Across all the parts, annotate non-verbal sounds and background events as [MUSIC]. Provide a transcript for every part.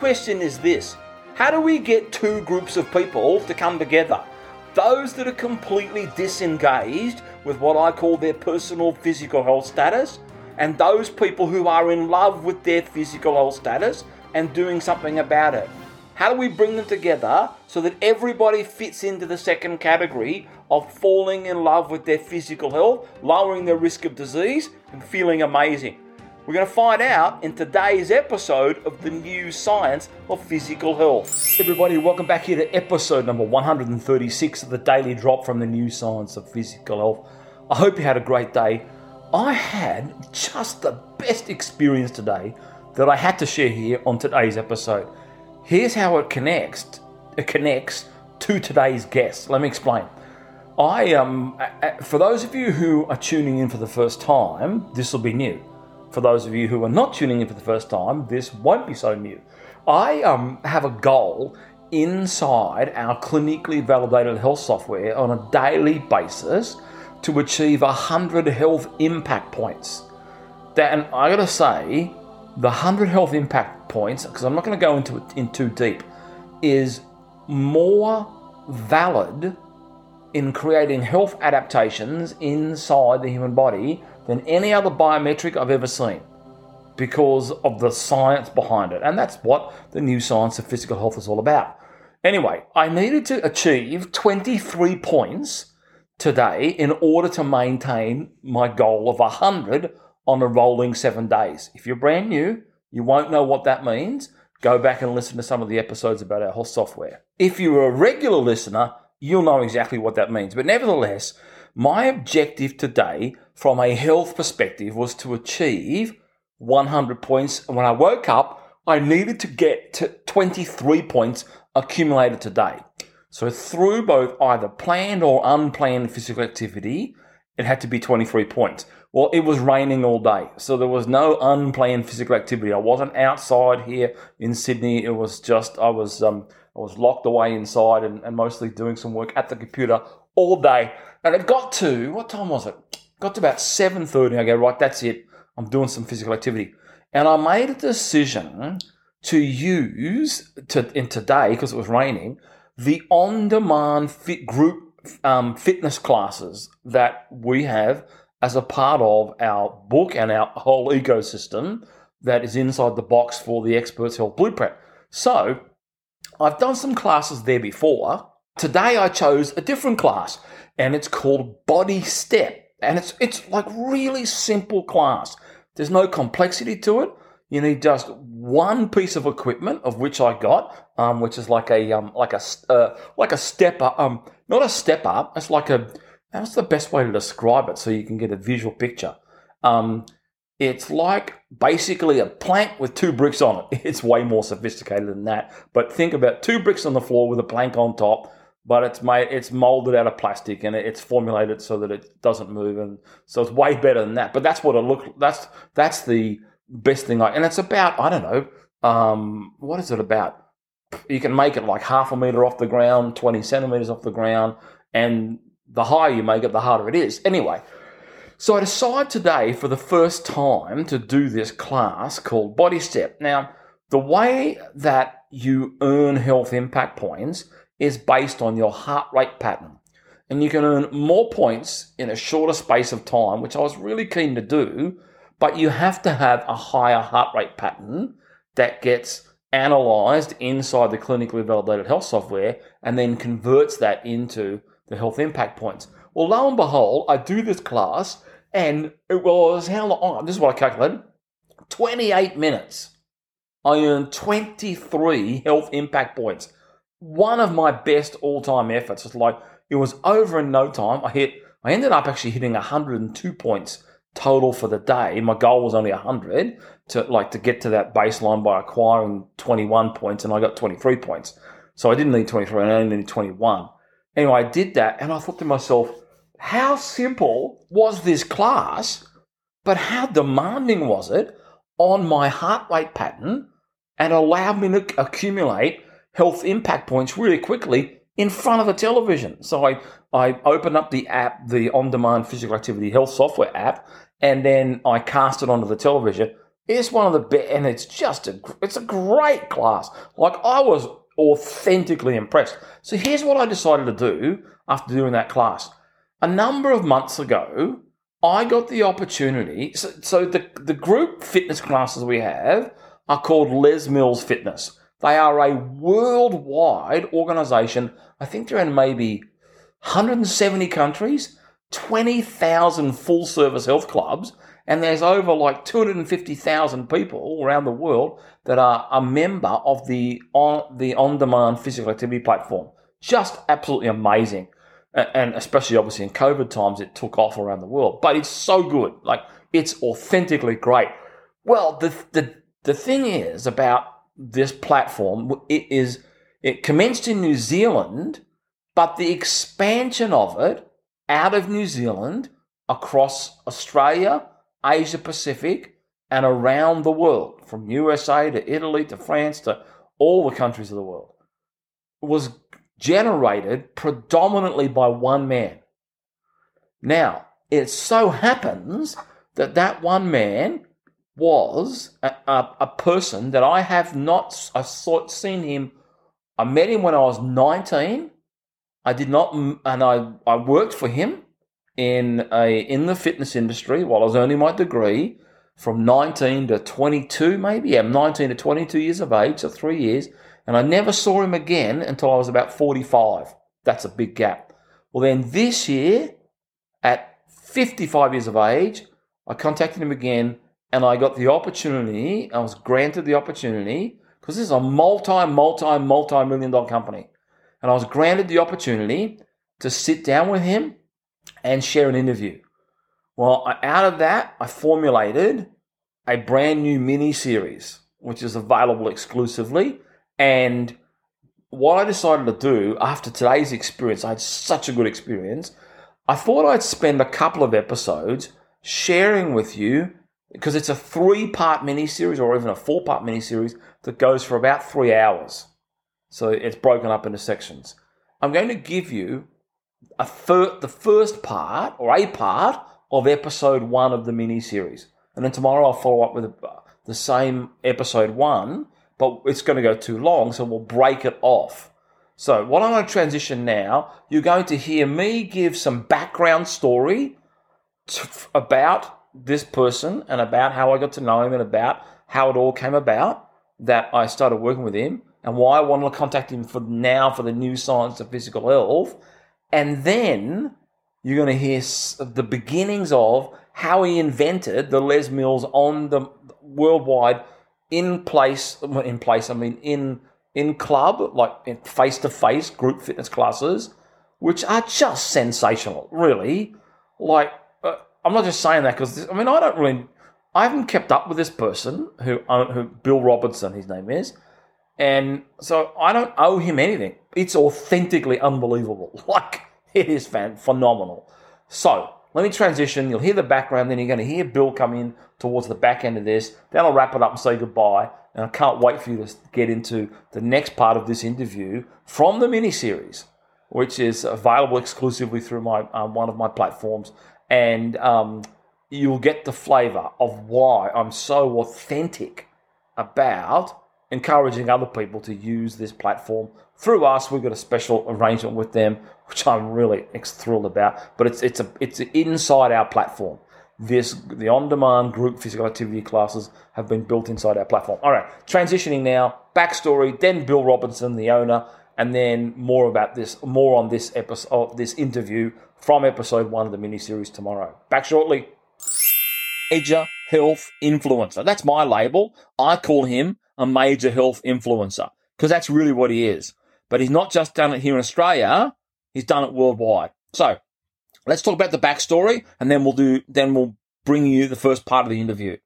Question is this How do we get two groups of people to come together? Those that are completely disengaged with what I call their personal physical health status, and those people who are in love with their physical health status and doing something about it. How do we bring them together so that everybody fits into the second category of falling in love with their physical health, lowering their risk of disease, and feeling amazing? We're going to find out in today's episode of the new science of physical health. Everybody, welcome back here to episode number 136 of the Daily Drop from the new science of physical health. I hope you had a great day. I had just the best experience today that I had to share here on today's episode. Here's how it connects. It connects to today's guest. Let me explain. I um, for those of you who are tuning in for the first time, this will be new. For those of you who are not tuning in for the first time, this won't be so new. I um, have a goal inside our clinically validated health software on a daily basis to achieve 100 health impact points. and I gotta say, the 100 health impact points, because I'm not gonna go into it in too deep, is more valid in creating health adaptations inside the human body than any other biometric I've ever seen because of the science behind it. And that's what the new science of physical health is all about. Anyway, I needed to achieve 23 points today in order to maintain my goal of 100 on a rolling seven days. If you're brand new, you won't know what that means. Go back and listen to some of the episodes about our health software. If you're a regular listener, you'll know exactly what that means. But nevertheless, my objective today from a health perspective was to achieve 100 points. And when I woke up, I needed to get to 23 points accumulated today. So through both either planned or unplanned physical activity, it had to be 23 points. Well, it was raining all day, so there was no unplanned physical activity. I wasn't outside here in Sydney. It was just I was um, I was locked away inside and, and mostly doing some work at the computer all day. And it got to what time was it? Got to about 7:30. I go right. That's it. I'm doing some physical activity, and I made a decision to use to in today because it was raining the on-demand fit group um, fitness classes that we have as a part of our book and our whole ecosystem that is inside the box for the Experts Health Blueprint. So, I've done some classes there before. Today I chose a different class and it's called Body Step. And it's it's like really simple class. There's no complexity to it. You need just one piece of equipment, of which I got, um, which is like a um, like a uh, like a stepper, um, not a step up. It's like a that's the best way to describe it, so you can get a visual picture. Um, it's like basically a plank with two bricks on it. [LAUGHS] It's way more sophisticated than that. But think about two bricks on the floor with a plank on top. But it's made, it's molded out of plastic and it's formulated so that it doesn't move, and so it's way better than that. But that's what it look. That's that's the best thing I. And it's about I don't know. Um, what is it about? You can make it like half a meter off the ground, twenty centimeters off the ground, and the higher you make it, the harder it is. Anyway, so I decided today for the first time to do this class called Body Step. Now, the way that you earn health impact points is based on your heart rate pattern. And you can earn more points in a shorter space of time, which I was really keen to do, but you have to have a higher heart rate pattern that gets analyzed inside the clinically validated health software and then converts that into the health impact points. Well, lo and behold, I do this class, and it was how long? Oh, this is what I calculated 28 minutes. I earned 23 health impact points. One of my best all time efforts. It's like it was over in no time. I hit, I ended up actually hitting 102 points total for the day. My goal was only 100 to like to get to that baseline by acquiring 21 points, and I got 23 points. So I didn't need 23, I only needed 21. Anyway, I did that and I thought to myself, how simple was this class, but how demanding was it on my heart rate pattern and allowed me to accumulate health impact points really quickly in front of the television. So I, I opened up the app, the on demand physical activity health software app, and then I cast it onto the television It's one of the best, and it's just a, it's a great class. Like I was authentically impressed. So here's what I decided to do after doing that class. A number of months ago, I got the opportunity. So, so the, the group fitness classes we have are called Les Mills Fitness. They are a worldwide organization. I think they're in maybe 170 countries, 20,000 full service health clubs, and there's over like 250,000 people all around the world that are a member of the on the on-demand physical activity platform. Just absolutely amazing and especially obviously in COVID times, it took off around the world. But it's so good, like it's authentically great. Well, the the the thing is about this platform, it is it commenced in New Zealand, but the expansion of it out of New Zealand across Australia, Asia Pacific, and around the world, from USA to Italy to France to all the countries of the world, was generated predominantly by one man. Now, it so happens that that one man was a, a, a person that I have not I saw, seen him. I met him when I was 19. I did not, and I, I worked for him in a in the fitness industry while I was earning my degree from 19 to 22, maybe. Yeah, 19 to 22 years of age, so three years and I never saw him again until I was about 45. That's a big gap. Well, then this year, at 55 years of age, I contacted him again and I got the opportunity, I was granted the opportunity, because this is a multi, multi, multi million dollar company. And I was granted the opportunity to sit down with him and share an interview. Well, out of that, I formulated a brand new mini series, which is available exclusively and what I decided to do after today's experience, I had such a good experience. I thought I'd spend a couple of episodes sharing with you because it's a three part mini series or even a four part mini series that goes for about three hours. So it's broken up into sections. I'm going to give you a fir- the first part or a part of episode one of the mini series. And then tomorrow I'll follow up with the same episode one but it's going to go too long, so we'll break it off. So, what I'm going to transition now, you're going to hear me give some background story to, about this person and about how I got to know him and about how it all came about that I started working with him and why I wanted to contact him for now for the new science of physical health. And then you're going to hear the beginnings of how he invented the Les Mills on the worldwide in place, in place, I mean in in club, like face to face group fitness classes, which are just sensational, really. Like, I'm not just saying that because I mean I don't really, I haven't kept up with this person who uh, who Bill Robinson, his name is, and so I don't owe him anything. It's authentically unbelievable. [LAUGHS] Like it is fan phenomenal. So let me transition. You'll hear the background, then you're going to hear Bill come in towards the back end of this. Then I'll wrap it up and say goodbye. And I can't wait for you to get into the next part of this interview from the mini series, which is available exclusively through my um, one of my platforms. And um, you'll get the flavor of why I'm so authentic about encouraging other people to use this platform through us. We've got a special arrangement with them, which I'm really thrilled about. But it's it's a it's inside our platform. This the on-demand group physical activity classes have been built inside our platform. All right, transitioning now. Backstory. Then Bill Robinson, the owner, and then more about this, more on this episode, oh, this interview from episode one of the mini series tomorrow. Back shortly. Major health influencer. That's my label. I call him a major health influencer because that's really what he is. But he's not just done it here in Australia, he's done it worldwide. So let's talk about the backstory and then we'll do, then we'll bring you the first part of the interview.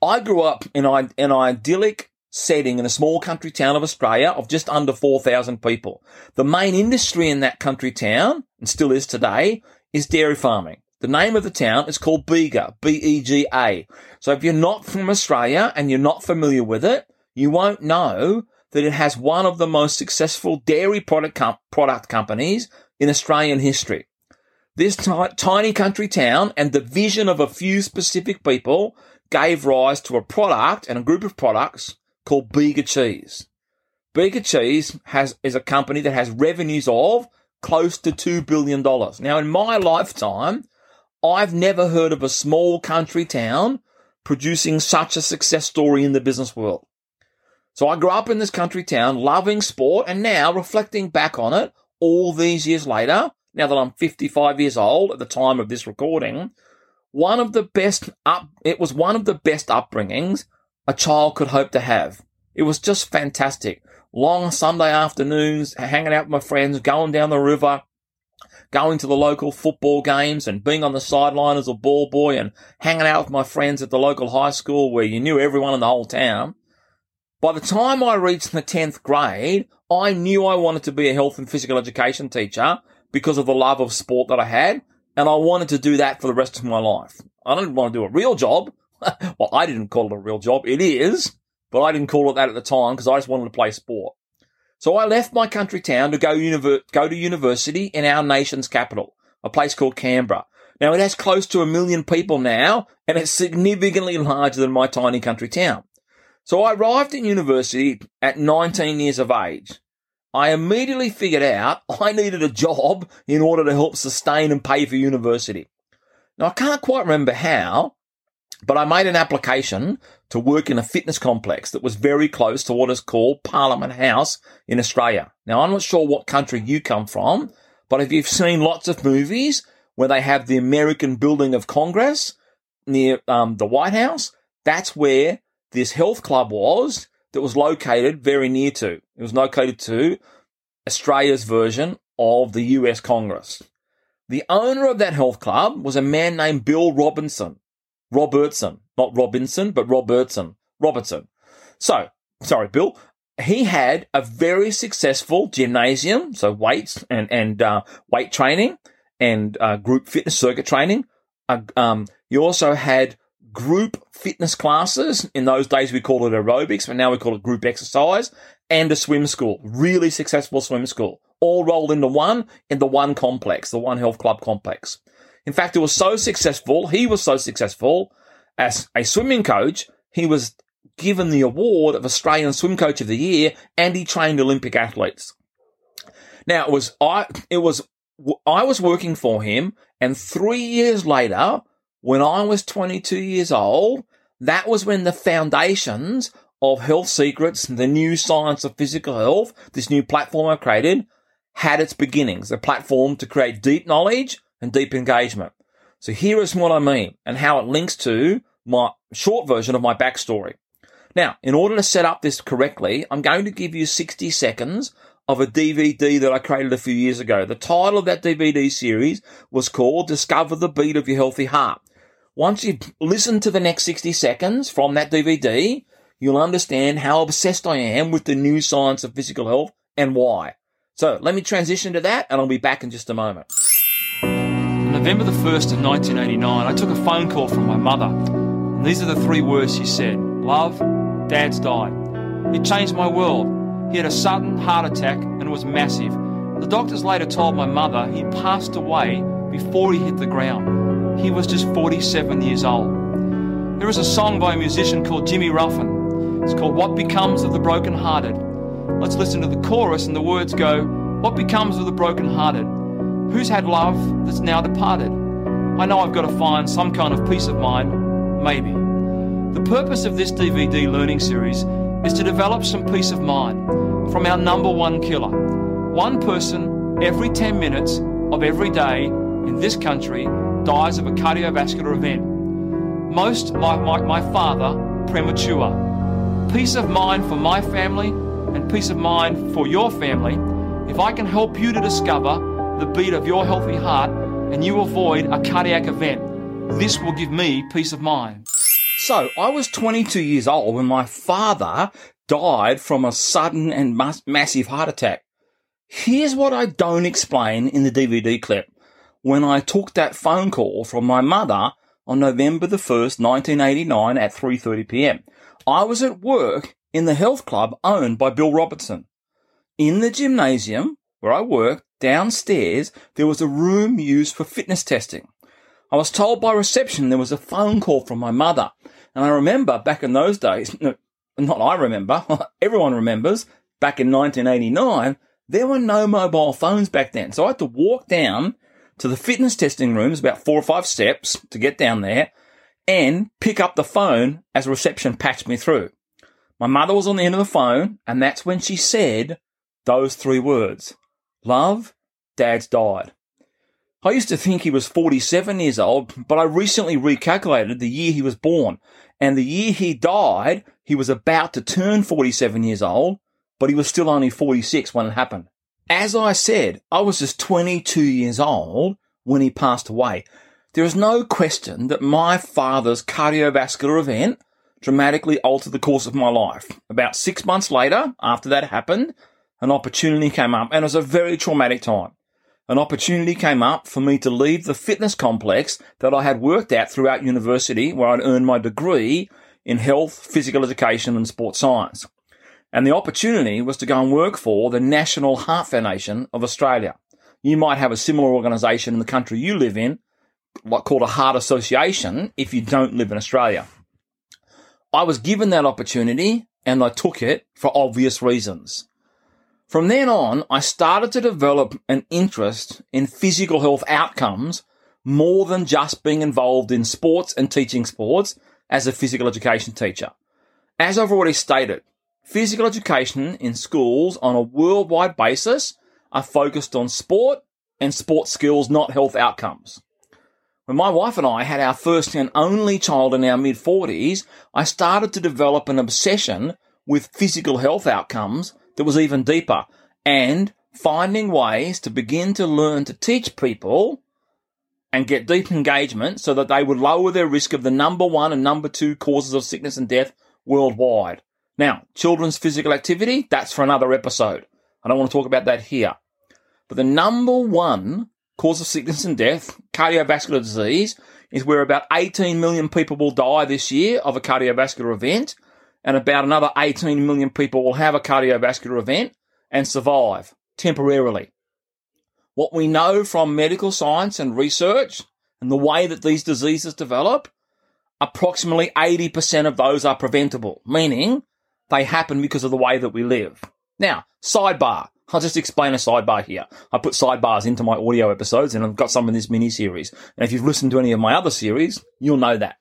I grew up in an idyllic setting in a small country town of Australia of just under 4,000 people. The main industry in that country town, and still is today, is dairy farming. The name of the town is called Bega, B-E-G-A. So if you're not from Australia and you're not familiar with it, you won't know that it has one of the most successful dairy product, com- product companies in Australian history. This t- tiny country town and the vision of a few specific people gave rise to a product and a group of products called Bega Cheese. Bega Cheese has, is a company that has revenues of close to $2 billion. Now, in my lifetime, I've never heard of a small country town producing such a success story in the business world. So I grew up in this country town, loving sport, and now reflecting back on it all these years later, now that I'm 55 years old at the time of this recording, one of the best up, it was one of the best upbringings a child could hope to have. It was just fantastic. Long Sunday afternoons, hanging out with my friends, going down the river, going to the local football games and being on the sideline as a ball boy and hanging out with my friends at the local high school where you knew everyone in the whole town. By the time I reached the 10th grade, I knew I wanted to be a health and physical education teacher because of the love of sport that I had. And I wanted to do that for the rest of my life. I didn't want to do a real job. [LAUGHS] well, I didn't call it a real job. It is, but I didn't call it that at the time because I just wanted to play sport. So I left my country town to go, univer- go to university in our nation's capital, a place called Canberra. Now it has close to a million people now, and it's significantly larger than my tiny country town. So I arrived in university at 19 years of age. I immediately figured out [LAUGHS] I needed a job in order to help sustain and pay for university. Now I can't quite remember how, but I made an application to work in a fitness complex that was very close to what is called Parliament House in Australia. Now, I'm not sure what country you come from, but if you've seen lots of movies where they have the American building of Congress near um, the White House, that's where this health club was that was located very near to. It was located to Australia's version of the US Congress. The owner of that health club was a man named Bill Robinson. Robertson, not Robinson, but Robertson, Robertson. So, sorry, Bill. He had a very successful gymnasium, so weights and and uh, weight training and uh, group fitness circuit training. Uh, um, you also had group fitness classes. In those days, we called it aerobics, but now we call it group exercise and a swim school. Really successful swim school, all rolled into one in the one complex, the One Health Club complex. In fact, it was so successful, he was so successful as a swimming coach, he was given the award of Australian Swim Coach of the Year and he trained Olympic athletes. Now it was I it was I was working for him and 3 years later when I was 22 years old that was when the foundations of Health Secrets, the new science of physical health, this new platform I created, had its beginnings. A platform to create deep knowledge and deep engagement. So here is what I mean and how it links to my short version of my backstory. Now, in order to set up this correctly, I'm going to give you 60 seconds of a DVD that I created a few years ago. The title of that DVD series was called Discover the Beat of Your Healthy Heart. Once you listen to the next 60 seconds from that DVD, you'll understand how obsessed I am with the new science of physical health and why. So let me transition to that and I'll be back in just a moment. November the 1st of 1989, I took a phone call from my mother. And these are the three words she said Love, Dad's died. It changed my world. He had a sudden heart attack and it was massive. The doctors later told my mother he passed away before he hit the ground. He was just 47 years old. There is a song by a musician called Jimmy Ruffin. It's called What Becomes of the Broken Hearted. Let's listen to the chorus and the words go, What becomes of the broken hearted? Who's had love that's now departed? I know I've got to find some kind of peace of mind, maybe. The purpose of this DVD learning series is to develop some peace of mind from our number one killer. One person every 10 minutes of every day in this country dies of a cardiovascular event. Most, like my, my father, premature. Peace of mind for my family and peace of mind for your family if I can help you to discover the beat of your healthy heart and you avoid a cardiac event. This will give me peace of mind. So, I was 22 years old when my father died from a sudden and massive heart attack. Here's what I don't explain in the DVD clip. When I took that phone call from my mother on November the 1st, 1989 at 3:30 p.m. I was at work in the health club owned by Bill Robertson. In the gymnasium where I worked, Downstairs, there was a room used for fitness testing. I was told by reception there was a phone call from my mother And I remember back in those days, no, not I remember, [LAUGHS] everyone remembers, back in 1989, there were no mobile phones back then. So I had to walk down to the fitness testing rooms, about four or five steps to get down there and pick up the phone as reception patched me through. My mother was on the end of the phone and that's when she said those three words. Love, dad's died. I used to think he was 47 years old, but I recently recalculated the year he was born and the year he died, he was about to turn 47 years old, but he was still only 46 when it happened. As I said, I was just 22 years old when he passed away. There is no question that my father's cardiovascular event dramatically altered the course of my life. About six months later, after that happened, an opportunity came up and it was a very traumatic time. An opportunity came up for me to leave the fitness complex that I had worked at throughout university where I'd earned my degree in health, physical education and sports science. And the opportunity was to go and work for the National Heart Foundation of Australia. You might have a similar organisation in the country you live in, like called a heart association, if you don't live in Australia. I was given that opportunity and I took it for obvious reasons. From then on, I started to develop an interest in physical health outcomes more than just being involved in sports and teaching sports as a physical education teacher. As I've already stated, physical education in schools on a worldwide basis are focused on sport and sport skills, not health outcomes. When my wife and I had our first and only child in our mid 40s, I started to develop an obsession with physical health outcomes that was even deeper and finding ways to begin to learn to teach people and get deep engagement so that they would lower their risk of the number one and number two causes of sickness and death worldwide. Now, children's physical activity, that's for another episode. I don't want to talk about that here. But the number one cause of sickness and death, cardiovascular disease, is where about 18 million people will die this year of a cardiovascular event, and about another 18 million people will have a cardiovascular event and survive temporarily. What we know from medical science and research and the way that these diseases develop, approximately 80% of those are preventable, meaning they happen because of the way that we live. Now, sidebar. I'll just explain a sidebar here. I put sidebars into my audio episodes and I've got some in this mini series. And if you've listened to any of my other series, you'll know that.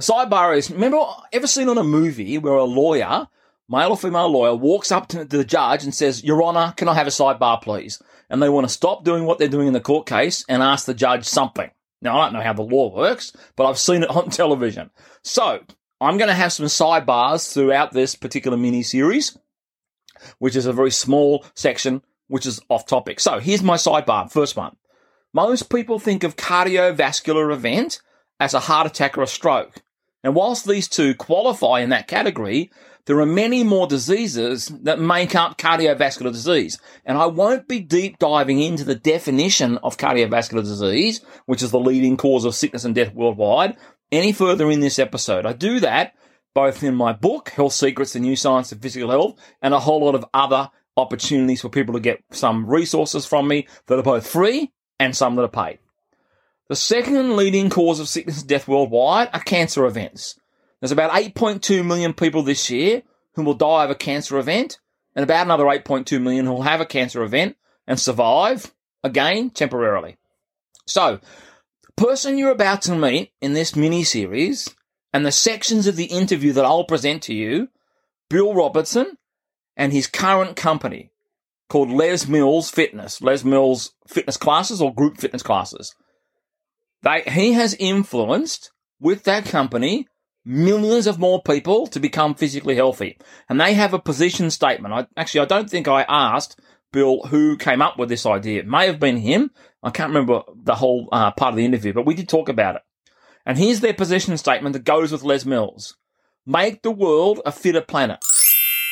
Sidebar is, remember, ever seen on a movie where a lawyer, male or female lawyer, walks up to the judge and says, Your Honour, can I have a sidebar, please? And they want to stop doing what they're doing in the court case and ask the judge something. Now, I don't know how the law works, but I've seen it [LAUGHS] on television. So, I'm going to have some sidebars throughout this particular mini series which is a very small section, which is off topic. So here's my sidebar. First one. Most people think of cardiovascular event as a heart attack or a stroke. And whilst these two qualify in that category, there are many more diseases that make up cardiovascular disease. And I won't be deep diving into the definition of cardiovascular disease, which is the leading cause of sickness and death worldwide, any further in this episode. I do that both in my book, Health Secrets, the New Science of Physical Health, and a whole lot of other opportunities for people to get some resources from me that are both free and some that are paid. The second leading cause of sickness and death worldwide are cancer events. There's about 8.2 million people this year who will die of a cancer event, and about another 8.2 million who will have a cancer event and survive, again, temporarily. So, the person you're about to meet in this mini series and the sections of the interview that I'll present to you, Bill Robertson and his current company called Les Mills Fitness, Les Mills Fitness Classes or Group Fitness Classes. They, he has influenced with that company millions of more people to become physically healthy. And they have a position statement. I, actually, I don't think I asked Bill who came up with this idea. It may have been him. I can't remember the whole uh, part of the interview, but we did talk about it. And here's their position statement that goes with Les Mills. Make the world a fitter planet.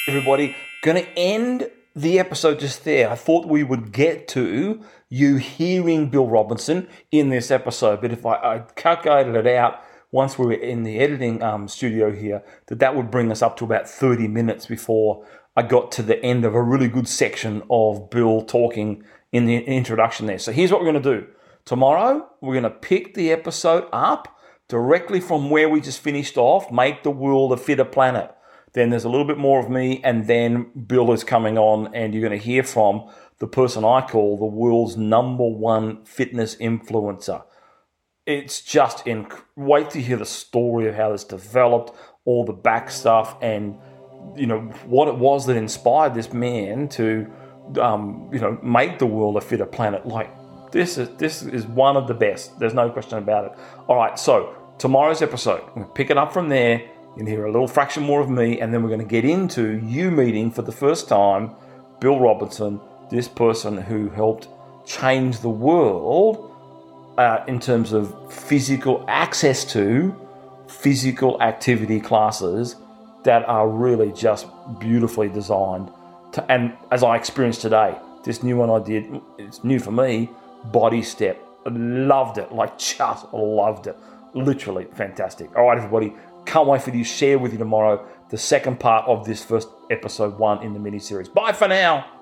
Everybody, gonna end the episode just there. I thought we would get to you hearing Bill Robinson in this episode, but if I, I calculated it out once we were in the editing um, studio here, that that would bring us up to about 30 minutes before I got to the end of a really good section of Bill talking in the introduction there. So here's what we're going to do. Tomorrow, we're going to pick the episode up directly from where we just finished off, make the world a fitter planet. Then there's a little bit more of me, and then Bill is coming on, and you're going to hear from the person I call the world's number one fitness influencer. It's just in wait to hear the story of how this developed, all the back stuff, and you know what it was that inspired this man to um, you know make the world a fitter planet. Like this is this is one of the best. There's no question about it. All right, so tomorrow's episode, pick it up from there. You can hear a little fraction more of me, and then we're going to get into you meeting for the first time Bill Robinson, this person who helped change the world uh, in terms of physical access to physical activity classes that are really just beautifully designed. To, and as I experienced today, this new one I did, it's new for me, Body Step. Loved it, like just loved it. Literally fantastic. All right, everybody, can't wait for you to share with you tomorrow the second part of this first episode one in the mini series. Bye for now.